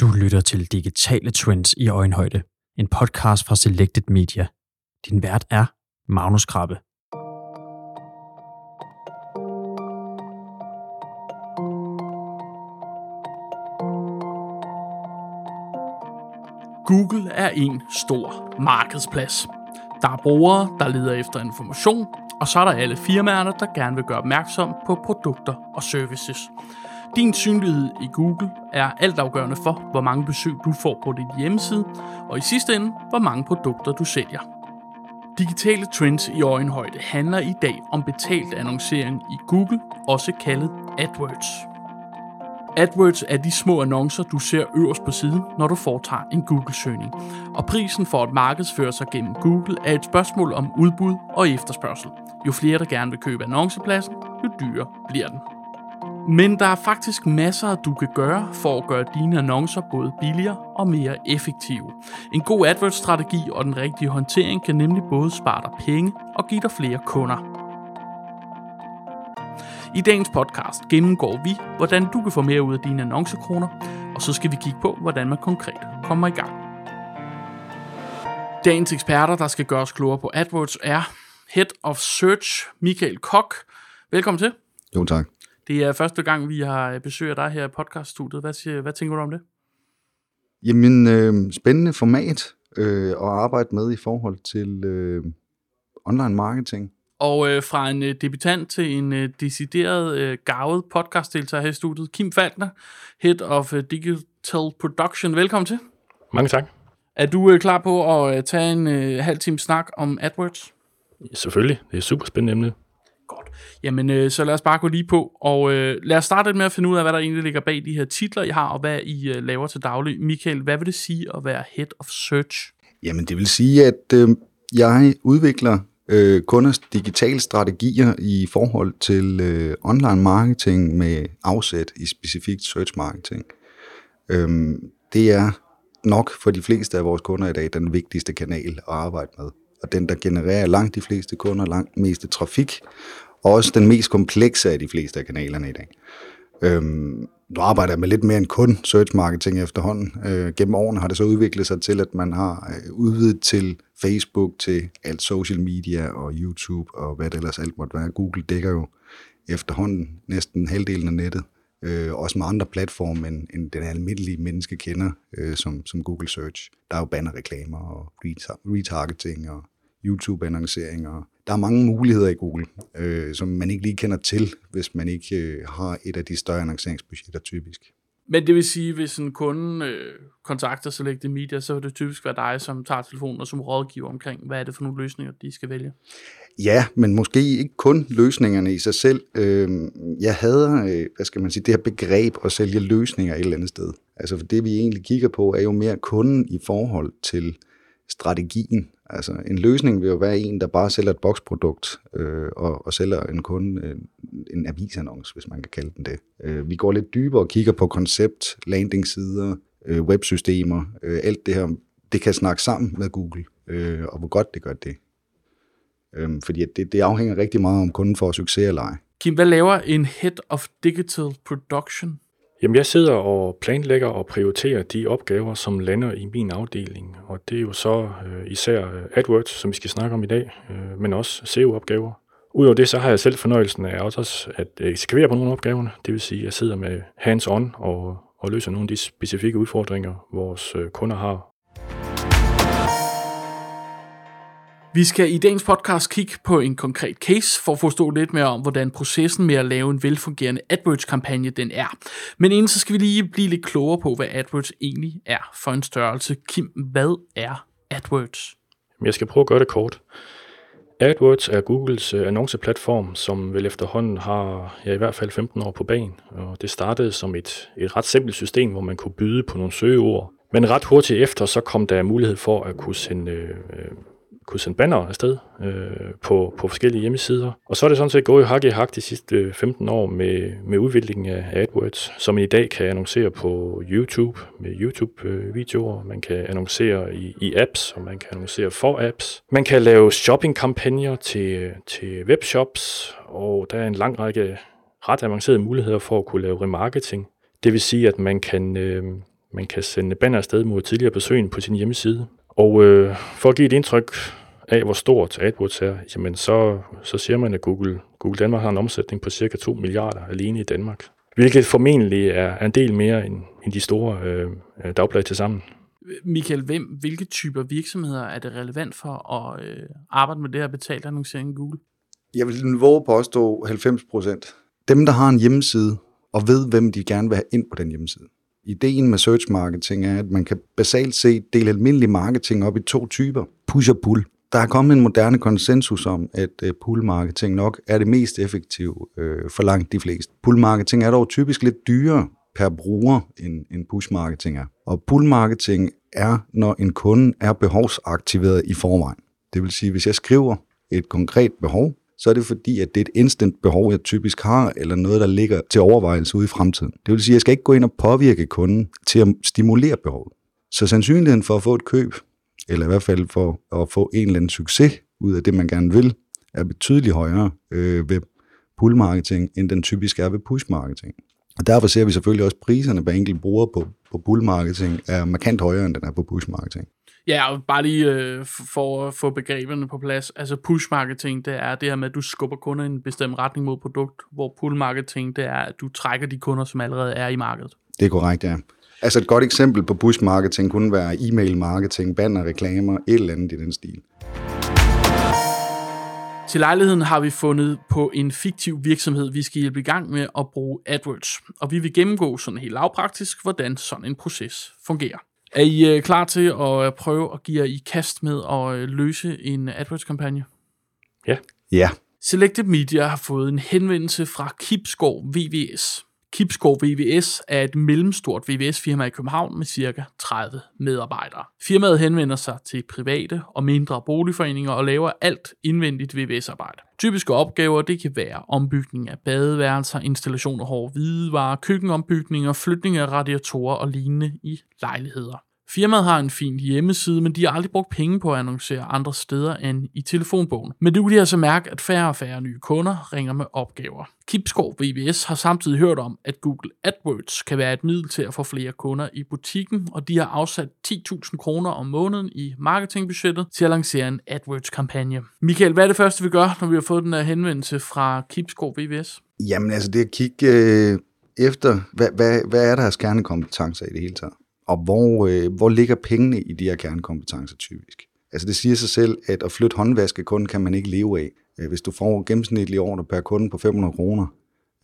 Du lytter til Digitale Trends i Øjenhøjde, en podcast fra Selected Media. Din vært er Magnus Krabbe. Google er en stor markedsplads. Der er brugere, der leder efter information, og så er der alle firmaerne, der gerne vil gøre opmærksom på produkter og services. Din synlighed i Google er altafgørende for, hvor mange besøg du får på din hjemmeside, og i sidste ende, hvor mange produkter du sælger. Digitale trends i øjenhøjde handler i dag om betalt annoncering i Google, også kaldet AdWords. AdWords er de små annoncer, du ser øverst på siden, når du foretager en Google-søgning. Og prisen for at markedsføre sig gennem Google er et spørgsmål om udbud og efterspørgsel. Jo flere, der gerne vil købe annoncepladsen, jo dyrere bliver den. Men der er faktisk masser, du kan gøre for at gøre dine annoncer både billigere og mere effektive. En god AdWords-strategi og den rigtige håndtering kan nemlig både spare dig penge og give dig flere kunder. I dagens podcast gennemgår vi, hvordan du kan få mere ud af dine annoncekroner, og så skal vi kigge på, hvordan man konkret kommer i gang. Dagens eksperter, der skal gøre os klogere på AdWords, er Head of Search, Michael Kok. Velkommen til. Jo, tak. Det er første gang, vi har besøg af dig her i podcaststudiet. Hvad, siger, hvad tænker du om det? Jamen, øh, spændende format øh, at arbejde med i forhold til øh, online marketing. Og øh, fra en øh, debutant til en øh, decideret øh, gavet podcastdeltager her i studiet, Kim Falkner, Head of øh, Digital Production. Velkommen til. Mange tak. Er du øh, klar på at øh, tage en øh, halv time snak om AdWords? Selvfølgelig. Det er et super spændende emne. Godt. Jamen, øh, så lad os bare gå lige på, og øh, lad os starte med at finde ud af, hvad der egentlig ligger bag de her titler, I har, og hvad I øh, laver til daglig. Michael, hvad vil det sige at være Head of Search? Jamen, det vil sige, at øh, jeg udvikler øh, kunders digitale strategier i forhold til øh, online marketing med afsæt i specifikt search marketing. Øhm, det er nok for de fleste af vores kunder i dag den vigtigste kanal at arbejde med. Og den, der genererer langt de fleste kunder, langt meste trafik, og også den mest komplekse af de fleste af kanalerne i dag. Øhm, nu arbejder jeg med lidt mere end kun search marketing efterhånden. Øh, gennem årene har det så udviklet sig til, at man har øh, udvidet til Facebook, til alt social media og YouTube og hvad det ellers alt måtte være. Google dækker jo efterhånden næsten halvdelen af nettet. Øh, også med andre platforme, end, end den almindelige menneske kender, øh, som, som Google Search. Der er jo bannerreklamer og retargeting og YouTube-annoncering. Og der er mange muligheder i Google, øh, som man ikke lige kender til, hvis man ikke øh, har et af de større annonceringsbudgetter typisk. Men det vil sige, hvis en kunde øh, kontakter Selected Media, så vil det typisk være dig, som tager telefonen og som rådgiver omkring, hvad er det for nogle løsninger, de skal vælge? Ja, men måske ikke kun løsningerne i sig selv. Øh, jeg hader, øh, hvad skal man sige, det her begreb at sælge løsninger et eller andet sted. Altså for det vi egentlig kigger på, er jo mere kunden i forhold til strategien. Altså en løsning vil jo være en, der bare sælger et boksprodukt øh, og, og sælger en kunde en, øh, en avisannonce, hvis man kan kalde den det. Øh, vi går lidt dybere og kigger på koncept, landingsider, øh, websystemer, øh, alt det her. Det kan snakke sammen med Google, øh, og hvor godt det gør det. Øh, fordi det, det afhænger rigtig meget om kunden får succes eller ej. Kim, hvad laver en Head of Digital Production? Jamen, jeg sidder og planlægger og prioriterer de opgaver, som lander i min afdeling. Og det er jo så øh, især øh, AdWords, som vi skal snakke om i dag, øh, men også SEO-opgaver. Udover det, så har jeg selv fornøjelsen af også at eksekvere på nogle af opgaverne. Det vil sige, at jeg sidder med hands-on og, og løser nogle af de specifikke udfordringer, vores øh, kunder har Vi skal i dagens podcast kigge på en konkret case for at forstå lidt mere om, hvordan processen med at lave en velfungerende AdWords-kampagne den er. Men inden så skal vi lige blive lidt klogere på, hvad AdWords egentlig er for en størrelse. Kim, hvad er AdWords? Jeg skal prøve at gøre det kort. AdWords er Googles øh, annonceplatform, som vel efterhånden har ja, i hvert fald 15 år på banen. Og det startede som et, et ret simpelt system, hvor man kunne byde på nogle søgeord. Men ret hurtigt efter, så kom der mulighed for at kunne sende øh, øh kunne sende banner afsted øh, på, på forskellige hjemmesider. Og så er det sådan set gået hak i hak de sidste øh, 15 år med, med udviklingen af AdWords, som man i dag kan annoncere på YouTube med YouTube-videoer. Man kan annoncere i, i apps, og man kan annoncere for apps. Man kan lave shopping-kampagner til, til webshops, og der er en lang række ret avancerede muligheder for at kunne lave remarketing. Det vil sige, at man kan, øh, man kan sende banner afsted mod tidligere besøg på sin hjemmeside. Og øh, for at give et indtryk af, hvor stort AdWords er, jamen så, så siger man, at Google, Google Danmark har en omsætning på cirka 2 milliarder alene i Danmark. Hvilket formentlig er en del mere end, end de store øh, dagblade til sammen. Michael, hvem, hvilke typer virksomheder er det relevant for at øh, arbejde med det her betalt annoncering i Google? Jeg vil våge påstå 90 procent. Dem, der har en hjemmeside og ved, hvem de gerne vil have ind på den hjemmeside. Ideen med search marketing er, at man kan basalt set dele almindelig marketing op i to typer. Push og pull. Der er kommet en moderne konsensus om, at øh, pull marketing nok er det mest effektive øh, for langt de fleste. Pull marketing er dog typisk lidt dyrere per bruger, end, end push marketing er. Og pull marketing er, når en kunde er behovsaktiveret i forvejen. Det vil sige, hvis jeg skriver et konkret behov, så er det fordi, at det er et instant behov, jeg typisk har, eller noget, der ligger til overvejelse ude i fremtiden. Det vil sige, at jeg skal ikke gå ind og påvirke kunden til at stimulere behovet. Så sandsynligheden for at få et køb, eller i hvert fald for at få en eller anden succes ud af det, man gerne vil, er betydeligt højere øh, ved pull marketing, end den typisk er ved push marketing. Og derfor ser vi selvfølgelig også, priserne per enkelt bruger på, på pull marketing er markant højere, end den er på push marketing. Ja, og bare lige øh, for at få begreberne på plads. Altså push marketing, det er det her med, at du skubber kunder i en bestemt retning mod produkt, hvor pull marketing, det er, at du trækker de kunder, som allerede er i markedet. Det er korrekt, ja. Altså et godt eksempel på push marketing kunne være e-mail marketing, banner, reklamer, et eller andet i den stil. Til lejligheden har vi fundet på en fiktiv virksomhed, vi skal hjælpe i gang med at bruge AdWords, og vi vil gennemgå sådan helt lavpraktisk, hvordan sådan en proces fungerer. Er I uh, klar til at øh, prøve at give jer i kast med at uh, løse en AdWords-kampagne? Ja. Ja. Selected Media har fået en henvendelse fra Kipskov VVS. Kipskov VVS er et mellemstort VVS-firma i København med ca. 30 medarbejdere. Firmaet henvender sig til private og mindre boligforeninger og laver alt indvendigt VVS-arbejde. Typiske opgaver det kan være ombygning af badeværelser, installation af hårde hvidevarer, køkkenombygninger, flytning af radiatorer og lignende i lejligheder. Firmaet har en fin hjemmeside, men de har aldrig brugt penge på at annoncere andre steder end i telefonbogen. Men nu kan de altså mærke, at færre og færre nye kunder ringer med opgaver. Kipskov VVS har samtidig hørt om, at Google AdWords kan være et middel til at få flere kunder i butikken, og de har afsat 10.000 kroner om måneden i marketingbudgettet til at lancere en AdWords-kampagne. Michael, hvad er det første, vi gør, når vi har fået den her henvendelse fra Kipskov VVS? Jamen altså det at kigge øh, efter, hvad, hvad, hvad er deres kernekompetencer i det hele taget? Og hvor, øh, hvor ligger pengene i de her kernekompetencer typisk? Altså det siger sig selv, at at flytte håndvaskekunden kan man ikke leve af. Øh, hvis du får gennemsnitlig ordre per kunde på 500 kroner,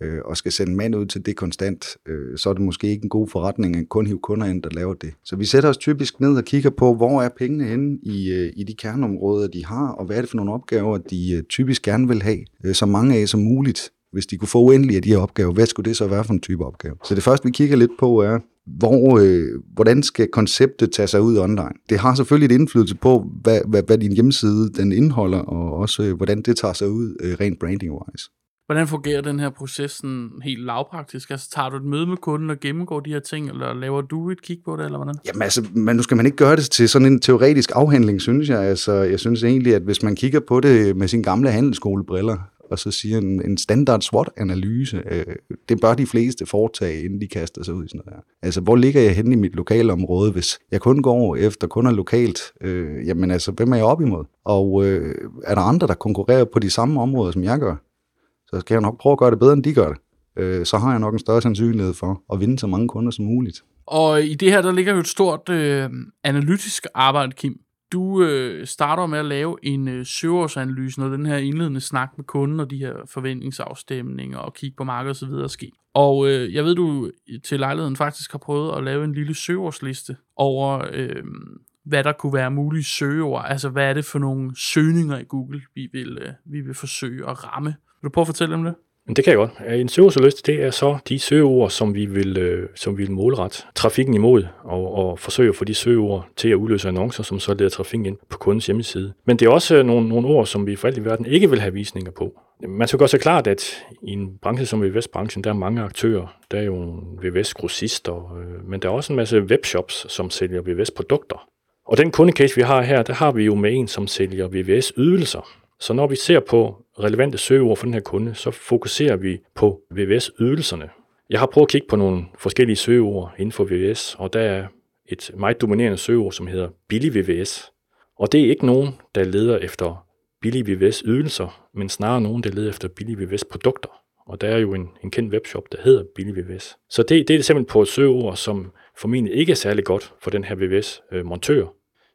øh, og skal sende mand ud til det konstant, øh, så er det måske ikke en god forretning at kun hive kunder ind, der laver det. Så vi sætter os typisk ned og kigger på, hvor er pengene henne i, øh, i de kerneområder, de har, og hvad er det for nogle opgaver, de øh, typisk gerne vil have, øh, så mange af som muligt. Hvis de kunne få uendelige af de her opgaver, hvad skulle det så være for en type opgave? Så det første, vi kigger lidt på, er, hvor, øh, hvordan skal konceptet tage sig ud online? Det har selvfølgelig et indflydelse på, hvad, hvad, hvad din hjemmeside den indeholder, og også øh, hvordan det tager sig ud øh, rent branding-wise. Hvordan fungerer den her proces sådan helt lavpraktisk? Altså tager du et møde med kunden og gennemgår de her ting, eller laver du et kig på det, eller hvordan? Jamen altså, man, nu skal man ikke gøre det til sådan en teoretisk afhandling, synes jeg. Altså, jeg synes egentlig, at hvis man kigger på det med sine gamle handelsskolebriller, og så siger en, en standard SWOT-analyse, øh, det bør de fleste foretage, inden de kaster sig ud i sådan noget her. Altså, hvor ligger jeg henne i mit lokale område, hvis jeg kun går efter kunder lokalt? Øh, jamen altså, hvem er jeg op imod? Og øh, er der andre, der konkurrerer på de samme områder, som jeg gør? Så skal jeg nok prøve at gøre det bedre, end de gør det. Øh, så har jeg nok en større sandsynlighed for at vinde så mange kunder som muligt. Og i det her, der ligger jo et stort øh, analytisk arbejde, Kim. Du øh, starter med at lave en øh, søgeårsanalyse, når den her indledende snak med kunden og de her forventningsafstemninger og kigge på markedet osv. ske. Og øh, jeg ved, du øh, til lejligheden faktisk har prøvet at lave en lille søgeårsliste over, øh, hvad der kunne være mulige søgeord. Altså, hvad er det for nogle søgninger i Google, vi vil, øh, vi vil forsøge at ramme. Vil du prøve at fortælle om det? Det kan jeg godt. Øh, en søgeordsliste, det er så de søgeord, som vi vil, øh, som vi vil målrette trafikken imod, og, og forsøge at få de søgeord til at udløse annoncer, som så leder trafikken ind på kundens hjemmeside. Men det er også øh, nogle, nogle ord, som vi for alt i verden ikke vil have visninger på. Man skal gøre sig klart, at i en branche som VVS-branchen, der er mange aktører. Der er jo VVS-grossister, øh, men der er også en masse webshops, som sælger VVS-produkter. Og den kundecase, vi har her, der har vi jo med en, som sælger VVS-ydelser. Så når vi ser på relevante søgeord for den her kunde, så fokuserer vi på VVS-ydelserne. Jeg har prøvet at kigge på nogle forskellige søgeord inden for VVS, og der er et meget dominerende søgeord, som hedder billig VVS. Og det er ikke nogen, der leder efter billige VVS-ydelser, men snarere nogen, der leder efter billige VVS-produkter. Og der er jo en, en kendt webshop, der hedder Billig VVS. Så det, det er simpelthen på et søgeord, som formentlig ikke er særlig godt for den her VVS-montør. Øh,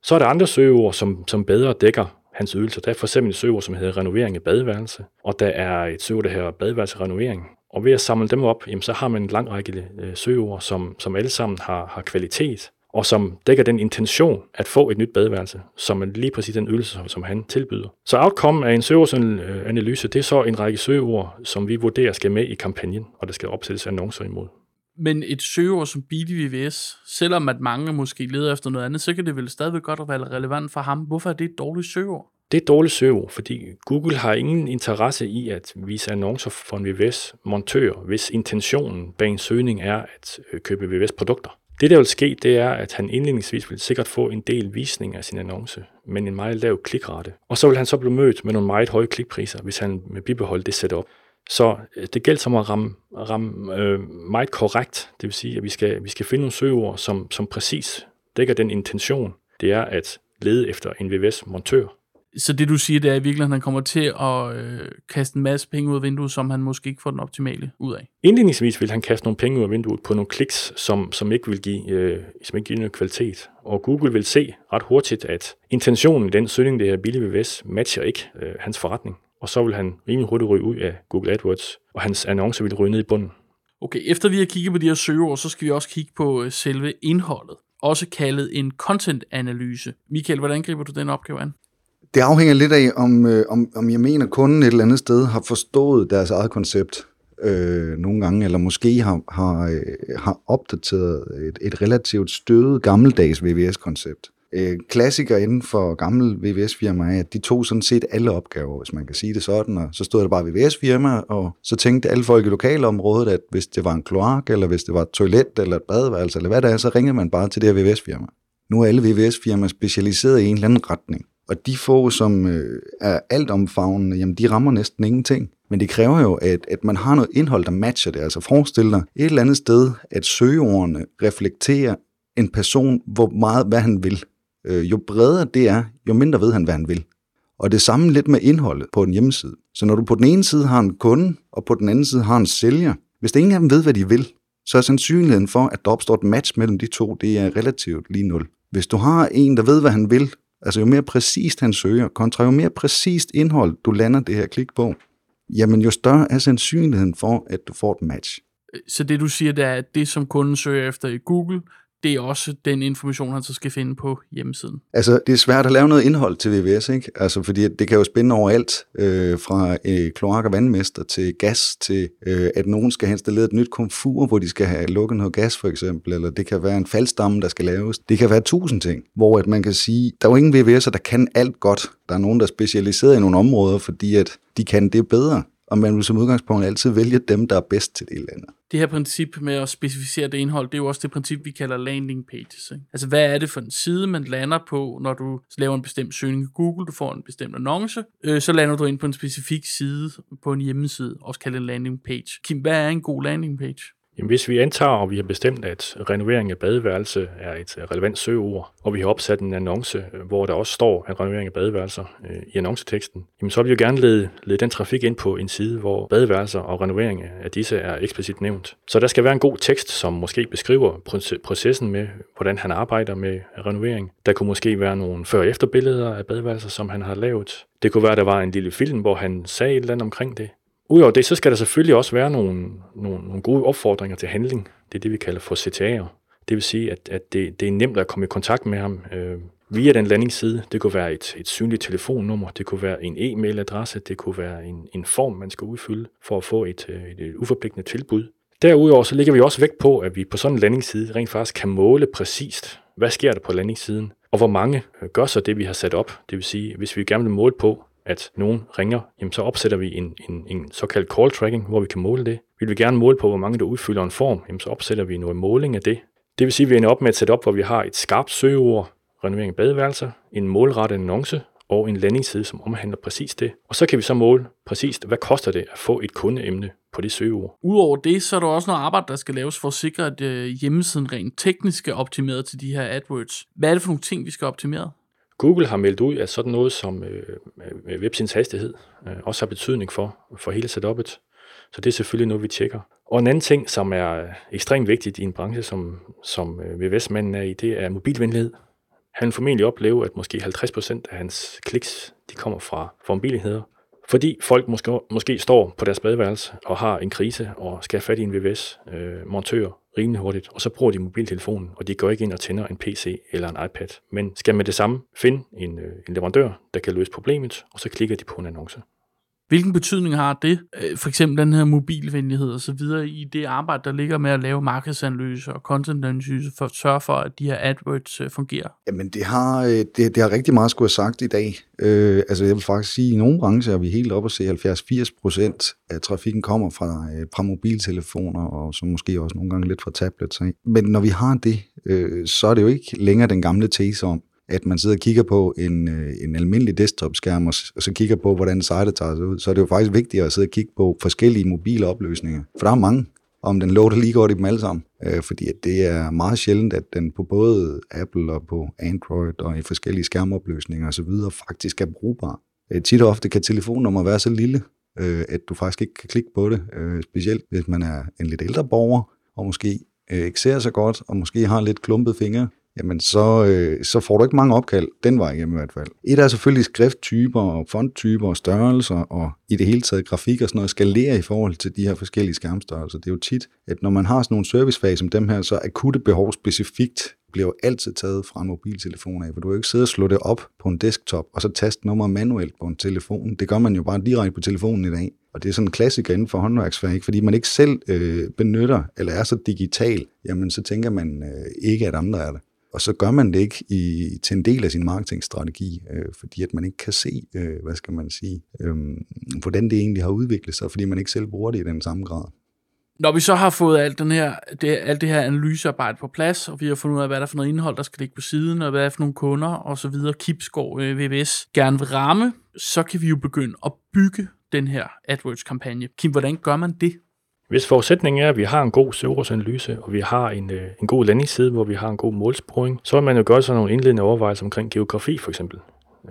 så er der andre søgeord, som, som bedre dækker hans ydelser. Der er for eksempel et søger, som hedder renovering af badeværelse, og der er et søgeord, der hedder badeværelserenovering. Og ved at samle dem op, jamen, så har man en lang række øh, søgeord, som, som alle sammen har, har kvalitet, og som dækker den intention at få et nyt badeværelse, som er lige præcis den ydelse, som han tilbyder. Så outcome af en søgeordsanalyse, øh, det er så en række søgeord, som vi vurderer skal med i kampagnen, og der skal opsættes annoncer imod. Men et søgeord som Billy VVS, selvom at mange måske leder efter noget andet, så kan det vel stadigvæk godt være relevant for ham. Hvorfor er det et dårligt søgeord? Det er et dårligt søgeord, fordi Google har ingen interesse i at vise annoncer for en VVS-montør, hvis intentionen bag en søgning er at øh, købe VVS-produkter. Det, der vil ske, det er, at han indledningsvis vil sikkert få en del visning af sin annonce, men en meget lav klikrate. Og så vil han så blive mødt med nogle meget høje klikpriser, hvis han vil bibeholde det setup. Så øh, det gælder som at ramme, ramme øh, meget korrekt. Det vil sige, at vi skal, vi skal finde nogle søgeord, som, som præcis dækker den intention, det er at lede efter en VVS-montør. Så det du siger, det er i virkeligheden, at han kommer til at øh, kaste en masse penge ud af vinduet, som han måske ikke får den optimale ud af? Indledningsvis vil han kaste nogle penge ud af vinduet på nogle kliks, som, som ikke vil give, øh, som ikke giver noget kvalitet. Og Google vil se ret hurtigt, at intentionen i den søgning, det her billige VVS, matcher ikke øh, hans forretning og så vil han rimelig hurtigt ryge ud af Google AdWords, og hans annonce vil ryge ned i bunden. Okay, efter vi har kigget på de her søgeord, så skal vi også kigge på øh, selve indholdet, også kaldet en content-analyse. Michael, hvordan griber du den opgave an? Det afhænger lidt af, om, øh, om, om jeg mener, at kunden et eller andet sted har forstået deres eget koncept øh, nogle gange, eller måske har, har, øh, har opdateret et, et relativt stødet gammeldags VVS-koncept øh, klassiker inden for gamle VVS-firmaer er, at de tog sådan set alle opgaver, hvis man kan sige det sådan, og så stod der bare VVS-firma, og så tænkte alle folk i lokalområdet, at hvis det var en kloak, eller hvis det var et toilet, eller et badeværelse, eller hvad det er, så ringede man bare til det her VVS-firma. Nu er alle VVS-firmaer specialiseret i en eller anden retning, og de få, som øh, er altomfavnende, jamen de rammer næsten ingenting. Men det kræver jo, at, at man har noget indhold, der matcher det. Altså forestil dig et eller andet sted, at søgeordene reflekterer en person, hvor meget, hvad han vil. Øh, jo bredere det er, jo mindre ved han, hvad han vil. Og det samme lidt med indholdet på en hjemmeside. Så når du på den ene side har en kunde, og på den anden side har en sælger, hvis det ingen af dem ved, hvad de vil, så er sandsynligheden for, at der opstår et match mellem de to, det er relativt lige nul. Hvis du har en, der ved, hvad han vil, altså jo mere præcist han søger, kontra jo mere præcist indhold, du lander det her klik på, jamen jo større er sandsynligheden for, at du får et match. Så det du siger, det er, at det som kunden søger efter i Google, det er også den information, han så skal finde på hjemmesiden. Altså, det er svært at lave noget indhold til VVS, ikke? Altså, fordi det kan jo spænde over alt, øh, fra øh, kloak- og vandmester til gas, til øh, at nogen skal have installeret et nyt komfur, hvor de skal have lukket noget gas, for eksempel, eller det kan være en faldstamme, der skal laves. Det kan være tusind ting, hvor at man kan sige, der er jo ingen VVS'er, der kan alt godt. Der er nogen, der er specialiseret i nogle områder, fordi at de kan det bedre og man vil som udgangspunkt altid vælge dem, der er bedst til det eller andet. Det her princip med at specificere det indhold, det er jo også det princip, vi kalder landing pages. Ikke? Altså, hvad er det for en side, man lander på, når du laver en bestemt søgning i Google, du får en bestemt annonce, øh, så lander du ind på en specifik side på en hjemmeside, også kaldet en landing page. Kim, hvad er en god landing page? Jamen, hvis vi antager, og vi har bestemt, at renovering af badeværelse er et øh, relevant søgeord, og vi har opsat en annonce, øh, hvor der også står, at renovering af badeværelser øh, i annonceteksten, jamen så vil vi jo gerne lede, lede den trafik ind på en side, hvor badeværelser og renovering af disse er eksplicit nævnt. Så der skal være en god tekst, som måske beskriver processen med, hvordan han arbejder med renovering. Der kunne måske være nogle før- og efterbilleder af badeværelser, som han har lavet. Det kunne være, at der var en lille film, hvor han sagde et eller andet omkring det. Udover det, så skal der selvfølgelig også være nogle, nogle, nogle gode opfordringer til handling. Det er det, vi kalder for CTA'er. Det vil sige, at, at det, det er nemt at komme i kontakt med ham øh, via den landingsside. Det kunne være et, et synligt telefonnummer, det kunne være en e-mailadresse, det kunne være en, en form, man skal udfylde for at få et, øh, et, et uforpligtende tilbud. Derudover så ligger vi også vægt på, at vi på sådan en landingsside rent faktisk kan måle præcist, hvad sker der på landingssiden, og hvor mange øh, gør så det, vi har sat op. Det vil sige, hvis vi gerne vil måle på, at nogen ringer, jamen så opsætter vi en, en, en såkaldt call tracking, hvor vi kan måle det. Vil vi gerne måle på, hvor mange der udfylder en form, jamen så opsætter vi noget måling af det. Det vil sige, at vi ender op med et setup, hvor vi har et skarpt søgeord, renovering af badeværelser, en målrettet annonce og en landingsside, som omhandler præcis det. Og så kan vi så måle præcist, hvad koster det at få et kundeemne på det søgeord. Udover det, så er der også noget arbejde, der skal laves for at sikre, at øh, hjemmesiden rent teknisk er optimeret til de her AdWords. Hvad er det for nogle ting, vi skal optimere? Google har meldt ud, at sådan noget som øh, øh, websidens hastighed øh, også har betydning for, for hele setupet. Så det er selvfølgelig noget, vi tjekker. Og en anden ting, som er øh, ekstremt vigtigt i en branche, som, som øh, VVS-manden er i, det er mobilvenlighed. Han vil formentlig opleve, at måske 50% af hans kliks, de kommer fra, fra mobilenheder. Fordi folk måske, måske står på deres badeværelse og har en krise og skal have fat i en VVS-montør øh, rimelig hurtigt, og så bruger de mobiltelefonen, og de går ikke ind og tænder en PC eller en iPad, men skal med det samme finde en, øh, en leverandør, der kan løse problemet, og så klikker de på en annonce. Hvilken betydning har det, øh, for eksempel den her mobilvenlighed og så videre, i det arbejde, der ligger med at lave markedsanalyse og contentanalyse for at sørge for, at de her AdWords øh, fungerer? Jamen, det har, øh, det, det har rigtig meget skulle have sagt i dag. Øh, altså, jeg vil faktisk sige, at i nogle brancher er vi helt oppe at se 70-80 procent af trafikken kommer fra, fra mobiltelefoner, og så måske også nogle gange lidt fra tablets. Men når vi har det, øh, så er det jo ikke længere den gamle tese om, at man sidder og kigger på en, øh, en almindelig desktop-skærm, og, og så kigger på, hvordan sitet tager sig ud, så er det jo faktisk vigtigt at sidde og kigge på forskellige mobile opløsninger. For der er mange, om den loader lige godt i dem alle sammen. Øh, fordi at det er meget sjældent, at den på både Apple og på Android og i forskellige skærmopløsninger osv. faktisk er brugbar. Øh, tit og ofte kan telefonnummer være så lille, øh, at du faktisk ikke kan klikke på det, øh, specielt hvis man er en lidt ældre borger, og måske øh, ikke ser så godt, og måske har lidt klumpet fingre, jamen så, øh, så får du ikke mange opkald den vej igennem i hvert fald. Et er selvfølgelig skrifttyper og fonttyper og størrelser og i det hele taget grafik og sådan noget skalere i forhold til de her forskellige skærmstørrelser. Det er jo tit, at når man har sådan nogle servicefag som dem her, så akutte behov specifikt bliver jo altid taget fra en mobiltelefon af, for du kan jo ikke sidde og slå det op på en desktop, og så taste nummer manuelt på en telefon. Det gør man jo bare direkte på telefonen i dag. Og det er sådan en klassiker inden for håndværksfag, ikke? fordi man ikke selv øh, benytter, eller er så digital, jamen så tænker man øh, ikke, at andre er det. Og så gør man det ikke i, til en del af sin marketingstrategi, øh, fordi at man ikke kan se, øh, hvad skal man sige, øh, hvordan det egentlig har udviklet sig, fordi man ikke selv bruger det i den samme grad. Når vi så har fået alt, den her, det, alt det her analysearbejde på plads, og vi har fundet ud af, hvad der er for noget indhold, der skal ligge på siden, og hvad er for nogle kunder og så videre, Kipskov, øh, VVS gerne vil ramme, så kan vi jo begynde at bygge den her AdWords-kampagne. Kim, hvordan gør man det? Hvis forudsætningen er, at vi har en god søgeordsanalyse, og vi har en, øh, en god landingsside, hvor vi har en god målsporing, så vil man jo gøre sådan nogle indledende overvejelser omkring geografi for eksempel.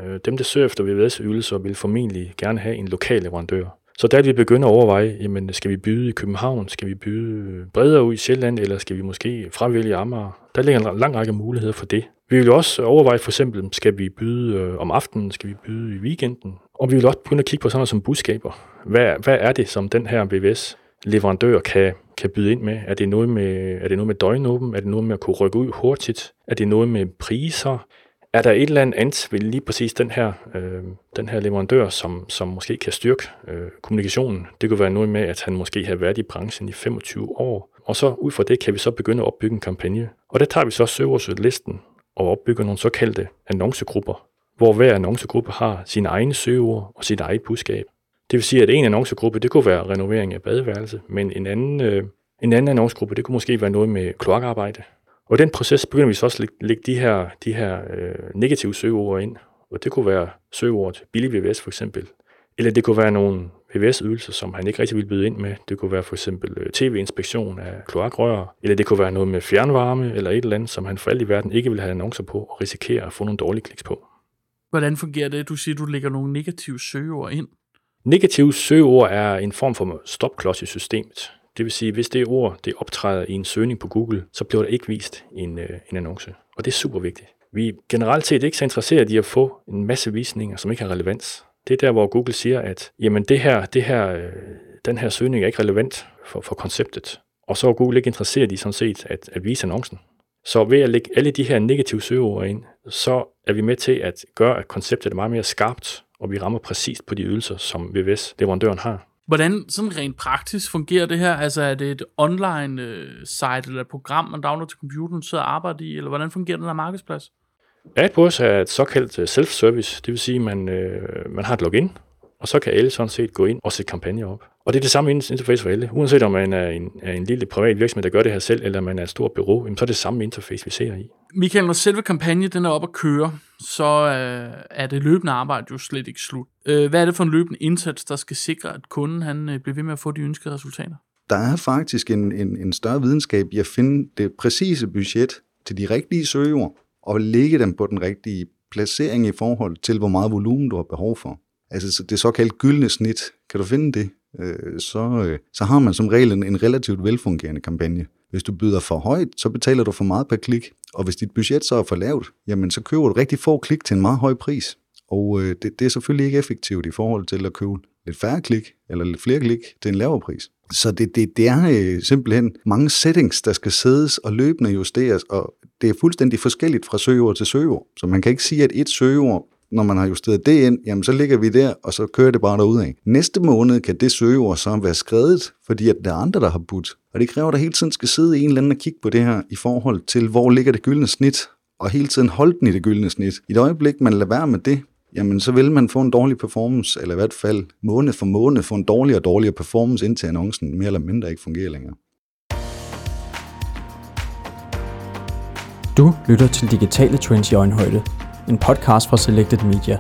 Øh, dem, der søger efter VVS-ydelser, vil formentlig gerne have en lokal leverandør. Så der vi begynder at overveje, jamen, skal vi byde i København, skal vi byde øh, bredere ud i Sjælland, eller skal vi måske fravælge Amager? Der ligger en lang række muligheder for det. Vi vil også overveje for eksempel, skal vi byde øh, om aftenen, skal vi byde i weekenden? Og vi vil også begynde at kigge på sådan noget som budskaber. Hvad, hvad er det, som den her VVS leverandører kan, kan byde ind med? Er det, noget med? er det noget med døgnåben? Er det noget med at kunne rykke ud hurtigt? Er det noget med priser? Er der et eller andet andet ved lige præcis den her, øh, den her leverandør, som, som måske kan styrke øh, kommunikationen? Det kunne være noget med, at han måske har været i branchen i 25 år. Og så ud fra det kan vi så begynde at opbygge en kampagne. Og der tager vi så listen og opbygger nogle såkaldte annoncegrupper, hvor hver annoncegruppe har sine egne søgeord og sit eget budskab. Det vil sige, at en annoncegruppe, det kunne være renovering af badeværelse, men en anden, øh, en anden annoncegruppe, det kunne måske være noget med kloakarbejde. Og i den proces begynder vi så også at lægge de her, de her øh, negative søgeord ind. Og det kunne være søgeord til billig VVS for eksempel. Eller det kunne være nogle VVS-ydelser, som han ikke rigtig ville byde ind med. Det kunne være for eksempel øh, tv-inspektion af kloakrør, eller det kunne være noget med fjernvarme, eller et eller andet, som han for alt i verden ikke vil have annoncer på, og risikere at få nogle dårlige kliks på. Hvordan fungerer det? Du siger, du lægger nogle negative søgeord ind. Negative søgeord er en form for stopklods i systemet. Det vil sige, hvis det ord det optræder i en søgning på Google, så bliver der ikke vist en, øh, en annonce. Og det er super vigtigt. Vi er generelt set ikke så interesseret i at få en masse visninger, som ikke har relevans. Det er der, hvor Google siger, at jamen det her, det her, øh, den her søgning er ikke relevant for, for konceptet. Og så er Google ikke interesseret i sådan set at, at vise annoncen. Så ved at lægge alle de her negative søgeord ind, så er vi med til at gøre, at konceptet er meget mere skarpt og vi rammer præcist på de ydelser, som VVS-leverandøren har. Hvordan sådan rent praktisk fungerer det her? Altså er det et online øh, site eller et program, man downloader til computeren, sidder og arbejder i, eller hvordan fungerer den her markedsplads? AdWords er et såkaldt øh, self-service, det vil sige, at man, øh, man har et login, og så kan alle sådan set gå ind og sætte kampagner op. Og det er det samme interface for alle. Uanset om man er en, er en lille privat virksomhed, der gør det her selv, eller man er et stort bureau, så er det samme interface, vi ser i. Michael, når selve kampagnen den er op at køre, så øh, er det løbende arbejde jo slet ikke slut. Øh, hvad er det for en løbende indsats, der skal sikre, at kunden han, øh, bliver ved med at få de ønskede resultater? Der er faktisk en, en, en større videnskab i at finde det præcise budget til de rigtige søgeord, og lægge dem på den rigtige placering i forhold til, hvor meget volumen du har behov for. Altså det såkaldte gyldne snit. Kan du finde det? Øh, så, øh, så har man som regel en, en relativt velfungerende kampagne. Hvis du byder for højt, så betaler du for meget per klik, og hvis dit budget så er for lavt, jamen så køber du rigtig få klik til en meget høj pris. Og øh, det, det er selvfølgelig ikke effektivt i forhold til at købe lidt færre klik, eller lidt flere klik til en lavere pris. Så det, det, det er øh, simpelthen mange settings, der skal sædes og løbende justeres, og det er fuldstændig forskelligt fra søgeord til søgeord. Så man kan ikke sige, at et søgeord når man har justeret det ind, jamen så ligger vi der, og så kører det bare af. Næste måned kan det søgeord så være skrevet, fordi at der er andre, der har budt. Og det kræver, at der hele tiden skal sidde en eller anden og kigge på det her i forhold til, hvor ligger det gyldne snit, og hele tiden holde den i det gyldne snit. I det øjeblik, man lader være med det, jamen så vil man få en dårlig performance, eller i hvert fald måned for måned få en dårligere og dårligere performance, indtil annoncen mere eller mindre ikke fungerer længere. Du lytter til Digitale Trends i øjenhøjde, en podcast fra Selected Media.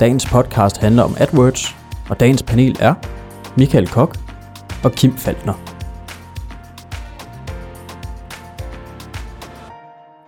Dagens podcast handler om AdWords, og dagens panel er Michael Kok og Kim Faltner.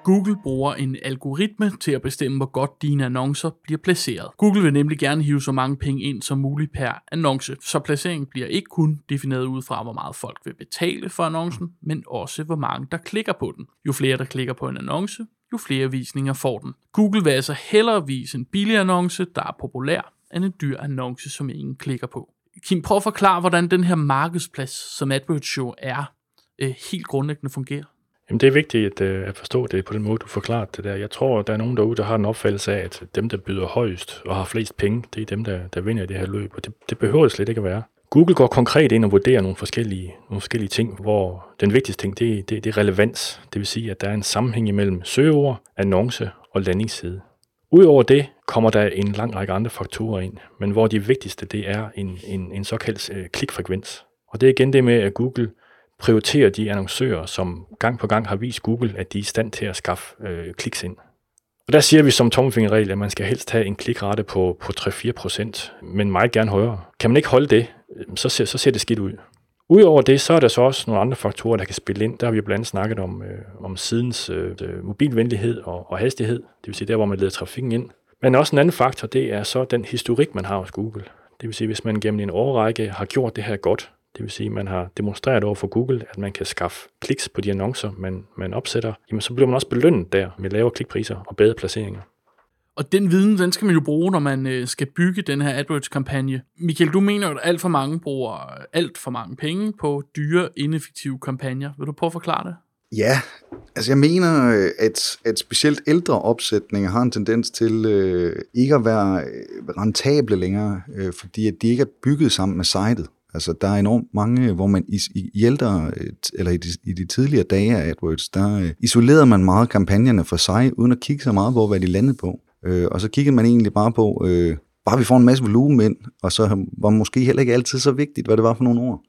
Google bruger en algoritme til at bestemme, hvor godt dine annoncer bliver placeret. Google vil nemlig gerne hive så mange penge ind som muligt per annonce, så placeringen bliver ikke kun defineret ud fra, hvor meget folk vil betale for annoncen, men også hvor mange der klikker på den. Jo flere der klikker på en annonce, jo flere visninger får den. Google vil altså hellere vise en billig annonce, der er populær, end en dyr annonce, som ingen klikker på. Kim, prøv at forklare, hvordan den her markedsplads, som AdWords jo er, øh, helt grundlæggende fungerer. Jamen, det er vigtigt at, øh, at forstå det på den måde, du forklarer det der. Jeg tror, der er nogen derude, der har en opfattelse af, at dem, der byder højst og har flest penge, det er dem, der, der vinder i det her løb, og det, det behøver det slet ikke at være. Google går konkret ind og vurderer nogle forskellige, nogle forskellige ting, hvor den vigtigste ting, det, det, det er relevans. Det vil sige, at der er en sammenhæng imellem søgeord, annonce og landingsside. Udover det kommer der en lang række andre faktorer ind, men hvor de vigtigste, det er en, en, en såkaldt øh, klikfrekvens. Og det er igen det med, at Google prioriterer de annoncører, som gang på gang har vist Google, at de er i stand til at skaffe øh, kliks ind. Og der siger vi som tommelfingerregel, at man skal helst have en klikrate på, på 3-4%, men meget gerne højere. Kan man ikke holde det, så ser, så ser det skidt ud. Udover det, så er der så også nogle andre faktorer, der kan spille ind. Der har vi blandt andet snakket om, øh, om sidens øh, øh, mobilvenlighed og, og hastighed, det vil sige der, hvor man leder trafikken ind. Men også en anden faktor, det er så den historik, man har hos Google. Det vil sige, hvis man gennem en årrække har gjort det her godt, det vil sige, at man har demonstreret over for Google, at man kan skaffe kliks på de annoncer, man, man opsætter, jamen så bliver man også belønnet der med lavere klikpriser og bedre placeringer. Og den viden, den skal man jo bruge, når man øh, skal bygge den her AdWords-kampagne. Michael, du mener jo, at alt for mange bruger alt for mange penge på dyre, ineffektive kampagner. Vil du prøve at forklare det? Ja, altså jeg mener, at, at specielt ældre opsætninger har en tendens til øh, ikke at være øh, rentable længere, øh, fordi at de ikke er bygget sammen med sitet. Altså, der er enormt mange, hvor man i, i, i ældre, øh, eller i de, i de tidligere dage af AdWords, der øh, isolerede man meget kampagnerne for sig, uden at kigge så meget på, hvad de landede på. Øh, og så kiggede man egentlig bare på, øh, bare vi får en masse volumen ind, og så var måske heller ikke altid så vigtigt, hvad det var for nogle ord.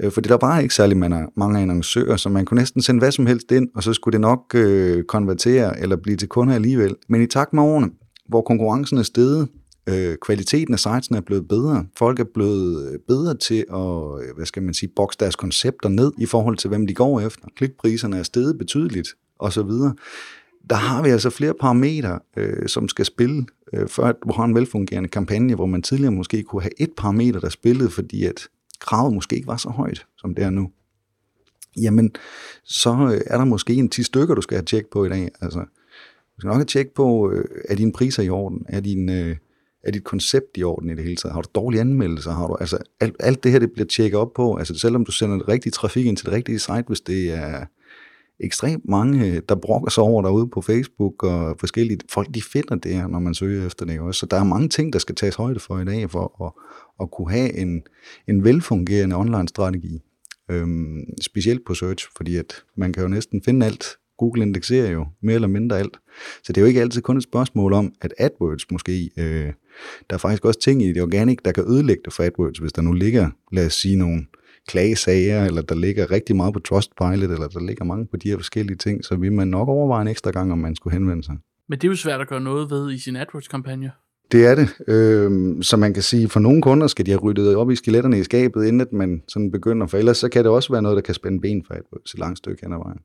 Øh, fordi der var ikke særlig mange annoncører, så man kunne næsten sende hvad som helst ind, og så skulle det nok øh, konvertere eller blive til kunder alligevel. Men i takt med årene, hvor konkurrencen er steget, øh, kvaliteten af sitesene er blevet bedre. Folk er blevet øh, bedre til at, øh, hvad skal man sige, bokse deres koncepter ned i forhold til, hvem de går efter. Klikpriserne er steget betydeligt, og så videre. Der har vi altså flere parametre, øh, som skal spille, øh, før du har en velfungerende kampagne, hvor man tidligere måske kunne have et parameter, der spillede, fordi at kravet måske ikke var så højt, som det er nu. Jamen, så øh, er der måske en 10 stykker, du skal have tjek på i dag. Altså, du skal nok have tjek på, øh, er dine priser i orden? Er din, øh, er dit koncept i orden i det hele taget? Har du dårlige anmeldelser? Har du, altså, alt, alt det her, det bliver tjekket op på. Altså, selvom du sender det rigtige trafik ind til det rigtige site, hvis det er ekstremt mange, der brokker sig over derude på Facebook og forskellige folk, de finder det her, når man søger efter det også. Så der er mange ting, der skal tages højde for i dag, for at, at kunne have en, en velfungerende online-strategi. Øhm, specielt på search, fordi at man kan jo næsten finde alt. Google indekserer jo mere eller mindre alt. Så det er jo ikke altid kun et spørgsmål om, at AdWords måske øh, der er faktisk også ting i det organic, der kan ødelægge det for AdWords, hvis der nu ligger, lad os sige, nogle klagesager, eller der ligger rigtig meget på Trustpilot, eller der ligger mange på de her forskellige ting, så vil man nok overveje en ekstra gang, om man skulle henvende sig. Men det er jo svært at gøre noget ved i sin AdWords-kampagne. Det er det. Øh, så man kan sige, for nogle kunder skal de have ryddet op i skeletterne i skabet, inden at man sådan begynder, for ellers så kan det også være noget, der kan spænde ben for et langt stykke hen ad vejen.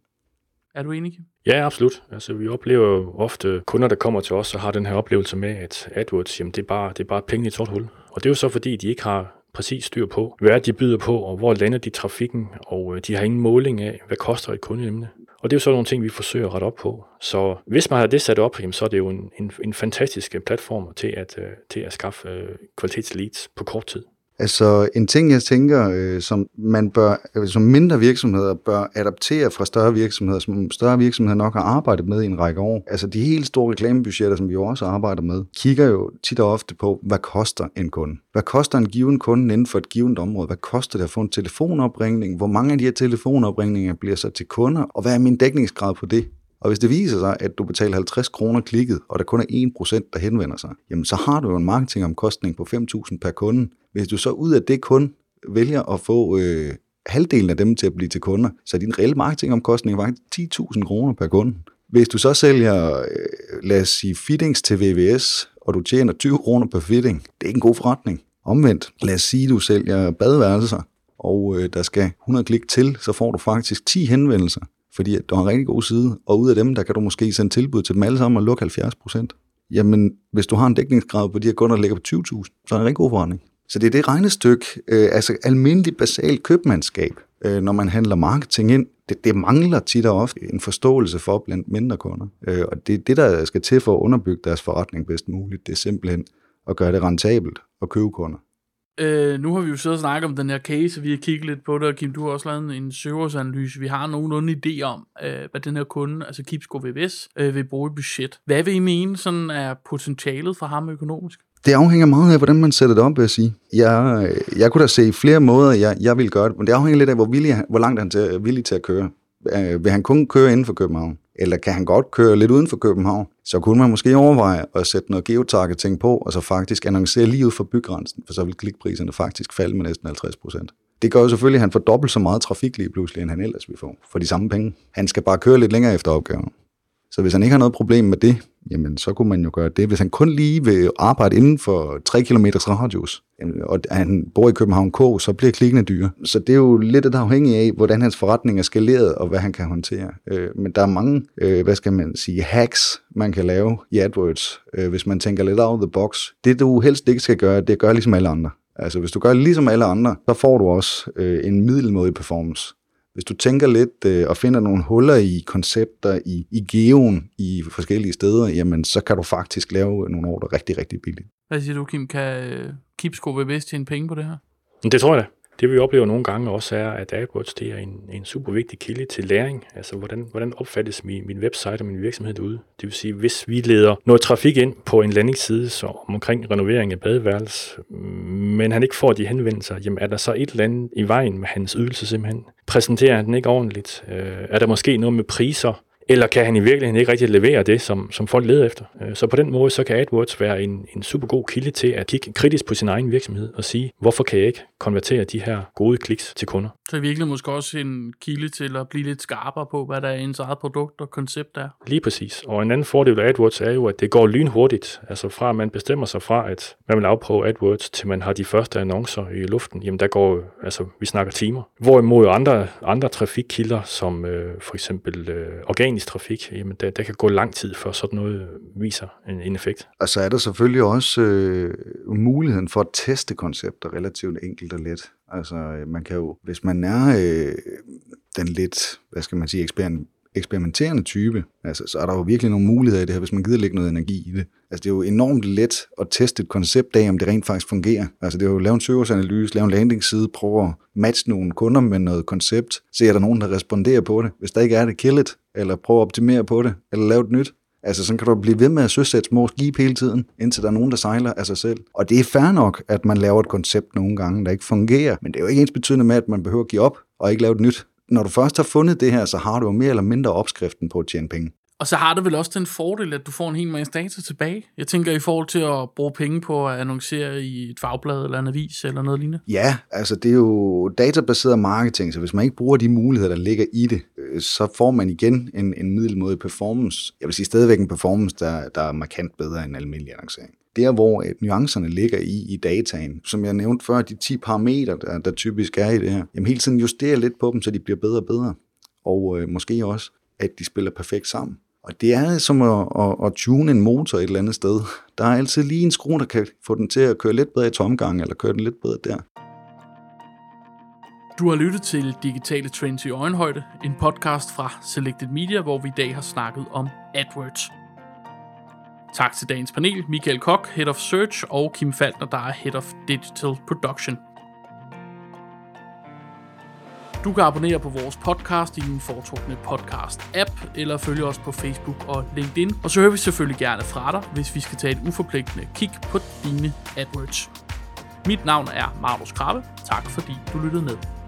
Er du enig? Ja, absolut. Altså, vi oplever jo ofte kunder, der kommer til os og har den her oplevelse med, at AdWords, jamen, det er bare, det er bare penge i et sort hul. Og det er jo så fordi, de ikke har præcis styr på, hvad de byder på, og hvor lander de trafikken, og øh, de har ingen måling af, hvad koster et kundeemne. Og det er jo så nogle ting, vi forsøger at rette op på. Så hvis man har det sat op, jamen, så er det jo en, en, en fantastisk øh, platform til at, øh, til at skaffe kvalitetsleads på kort tid. Altså en ting, jeg tænker, øh, som man bør, øh, som mindre virksomheder bør adaptere fra større virksomheder, som større virksomheder nok har arbejdet med i en række år. Altså de helt store reklamebudgetter, som vi jo også arbejder med, kigger jo tit og ofte på, hvad koster en kunde? Hvad koster en given kunde inden for et givet område? Hvad koster det at få en telefonopringning? Hvor mange af de her telefonopringninger bliver så til kunder? Og hvad er min dækningsgrad på det? Og hvis det viser sig, at du betaler 50 kroner klikket, og der kun er 1%, der henvender sig, jamen så har du jo en marketingomkostning på 5.000 per kunde. Hvis du så ud af det kun vælger at få øh, halvdelen af dem til at blive til kunder, så er din reelle marketingomkostning faktisk 10.000 kroner per kunde. Hvis du så sælger, øh, lad os sige, fittings til VVS, og du tjener 20 kroner per fitting, det er ikke en god forretning. Omvendt, lad os sige, du sælger badeværelser, og øh, der skal 100 klik til, så får du faktisk 10 henvendelser fordi du har en rigtig god side, og ud af dem, der kan du måske sende tilbud til dem alle sammen og lukke 70 procent. Jamen, hvis du har en dækningsgrad på de her kunder, der ligger på 20.000, så er det en rigtig god forretning. Så det er det regnestykke, øh, altså almindelig basal købmandskab, øh, når man handler marketing ind, det, det mangler tit og ofte en forståelse for blandt mindre kunder. Øh, og det er det, der skal til for at underbygge deres forretning bedst muligt. Det er simpelthen at gøre det rentabelt at købe kunder. Øh, nu har vi jo siddet og snakket om den her case, og vi har kigget lidt på det, og Kim, du har også lavet en søgersanalyse. Vi har nogenlunde idé om, øh, hvad den her kunde, altså Kipsko VVS, øh, vil bruge i budget. Hvad vil I mene sådan er potentialet for ham økonomisk? Det afhænger meget af, hvordan man sætter det op, vil jeg sige. Jeg, øh, jeg kunne da se flere måder, jeg, jeg vil gøre det, men det afhænger lidt af, hvor, villig, hvor langt han er villig til at køre. Øh, vil han kun køre inden for København? Eller kan han godt køre lidt uden for København? Så kunne man måske overveje at sætte noget geotargeting på, og så faktisk annoncere lige ud for bygrænsen, for så vil klikpriserne faktisk falde med næsten 50 procent. Det gør jo selvfølgelig, at han får dobbelt så meget trafik lige pludselig, end han ellers vil få, for de samme penge. Han skal bare køre lidt længere efter opgaven. Så hvis han ikke har noget problem med det, jamen så kunne man jo gøre det. Hvis han kun lige vil arbejde inden for 3 km radius, og han bor i København K, så bliver klikkene dyre. Så det er jo lidt et afhængigt af, hvordan hans forretning er skaleret, og hvad han kan håndtere. Øh, men der er mange, øh, hvad skal man sige, hacks, man kan lave i AdWords, øh, hvis man tænker lidt out of the box. Det du helst ikke skal gøre, det er ligesom alle andre. Altså hvis du gør ligesom alle andre, så får du også en middelmådig performance. Hvis du tænker lidt øh, og finder nogle huller i koncepter, i, i geoen, i forskellige steder, jamen så kan du faktisk lave nogle ordre rigtig, rigtig billigt. Hvad siger du, Kim? Kan øh, Kipsko bevidst tjene penge på det her? Det tror jeg da. Det vi oplever nogle gange også er, at AdWords det er en, en super vigtig kilde til læring. Altså, hvordan, hvordan opfattes min, min website og min virksomhed derude? Det vil sige, hvis vi leder noget trafik ind på en landingsside så omkring renovering af badeværelse, men han ikke får de henvendelser, jamen er der så et eller andet i vejen med hans ydelse simpelthen? Præsenterer han den ikke ordentligt? Øh, er der måske noget med priser? Eller kan han i virkeligheden ikke rigtig levere det, som, som folk leder efter. Øh, så på den måde, så kan AdWords være en, en super god kilde til at kigge kritisk på sin egen virksomhed og sige, hvorfor kan jeg ikke konvertere de her gode kliks til kunder? Så i virkeligheden måske også en kilde til at blive lidt skarpere på, hvad der er ens eget produkt og koncept er. Lige præcis. Og en anden fordel af AdWords er jo, at det går lynhurtigt. Altså fra at man bestemmer sig fra, at man vil afprøve AdWords, til man har de første annoncer i luften, jamen der går, altså vi snakker timer. Hvorimod andre, andre trafikkilder, som øh, for eksempel øh, organisk trafik, jamen der, der kan gå lang tid, før sådan noget viser en, en effekt. Og så er der selvfølgelig også øh, muligheden for at teste koncepter relativt enkelt og let. Altså, øh, man kan jo, hvis man er øh, den lidt, hvad skal man sige, eksperimenterende type, altså, så er der jo virkelig nogle muligheder i det her, hvis man gider lægge noget energi i det. Altså, det er jo enormt let at teste et koncept af, om det rent faktisk fungerer. Altså, det er jo at lave en søgersanalyse, lave en landingsside, prøve at matche nogle kunder med noget koncept, se, er der nogen, der responderer på det. Hvis der ikke er det, kill it, eller prøve at optimere på det, eller lave et nyt. Altså sådan kan du blive ved med at søsætte små skib hele tiden, indtil der er nogen, der sejler af sig selv. Og det er fair nok, at man laver et koncept nogle gange, der ikke fungerer, men det er jo ikke ens betydende med, at man behøver at give op og ikke lave et nyt. Når du først har fundet det her, så har du jo mere eller mindre opskriften på at tjene penge. Og så har det vel også den fordel, at du får en hel masse data tilbage. Jeg tænker i forhold til at bruge penge på at annoncere i et fagblad eller en avis eller noget lignende. Ja, altså det er jo databaseret marketing, så hvis man ikke bruger de muligheder, der ligger i det, øh, så får man igen en, en middelmodig performance. Jeg vil sige stadigvæk en performance, der, der er markant bedre end almindelig annoncering. Der, hvor at nuancerne ligger i, i dataen, som jeg nævnte før, de 10 parametre, der, der typisk er i det her, jamen hele tiden justerer lidt på dem, så de bliver bedre og bedre. Og øh, måske også, at de spiller perfekt sammen. Og det er som at, at, at tune en motor et eller andet sted. Der er altid lige en skrue, der kan få den til at køre lidt bedre i tomgang, eller køre den lidt bedre der. Du har lyttet til Digitale Trends i Øjenhøjde, en podcast fra Selected Media, hvor vi i dag har snakket om AdWords. Tak til dagens panel, Michael Kok, Head of Search, og Kim Faltner, der er Head of Digital Production. Du kan abonnere på vores podcast i din foretrukne podcast-app, eller følge os på Facebook og LinkedIn. Og så hører vi selvfølgelig gerne fra dig, hvis vi skal tage et uforpligtende kig på dine AdWords. Mit navn er Marlos Krabbe. Tak fordi du lyttede med.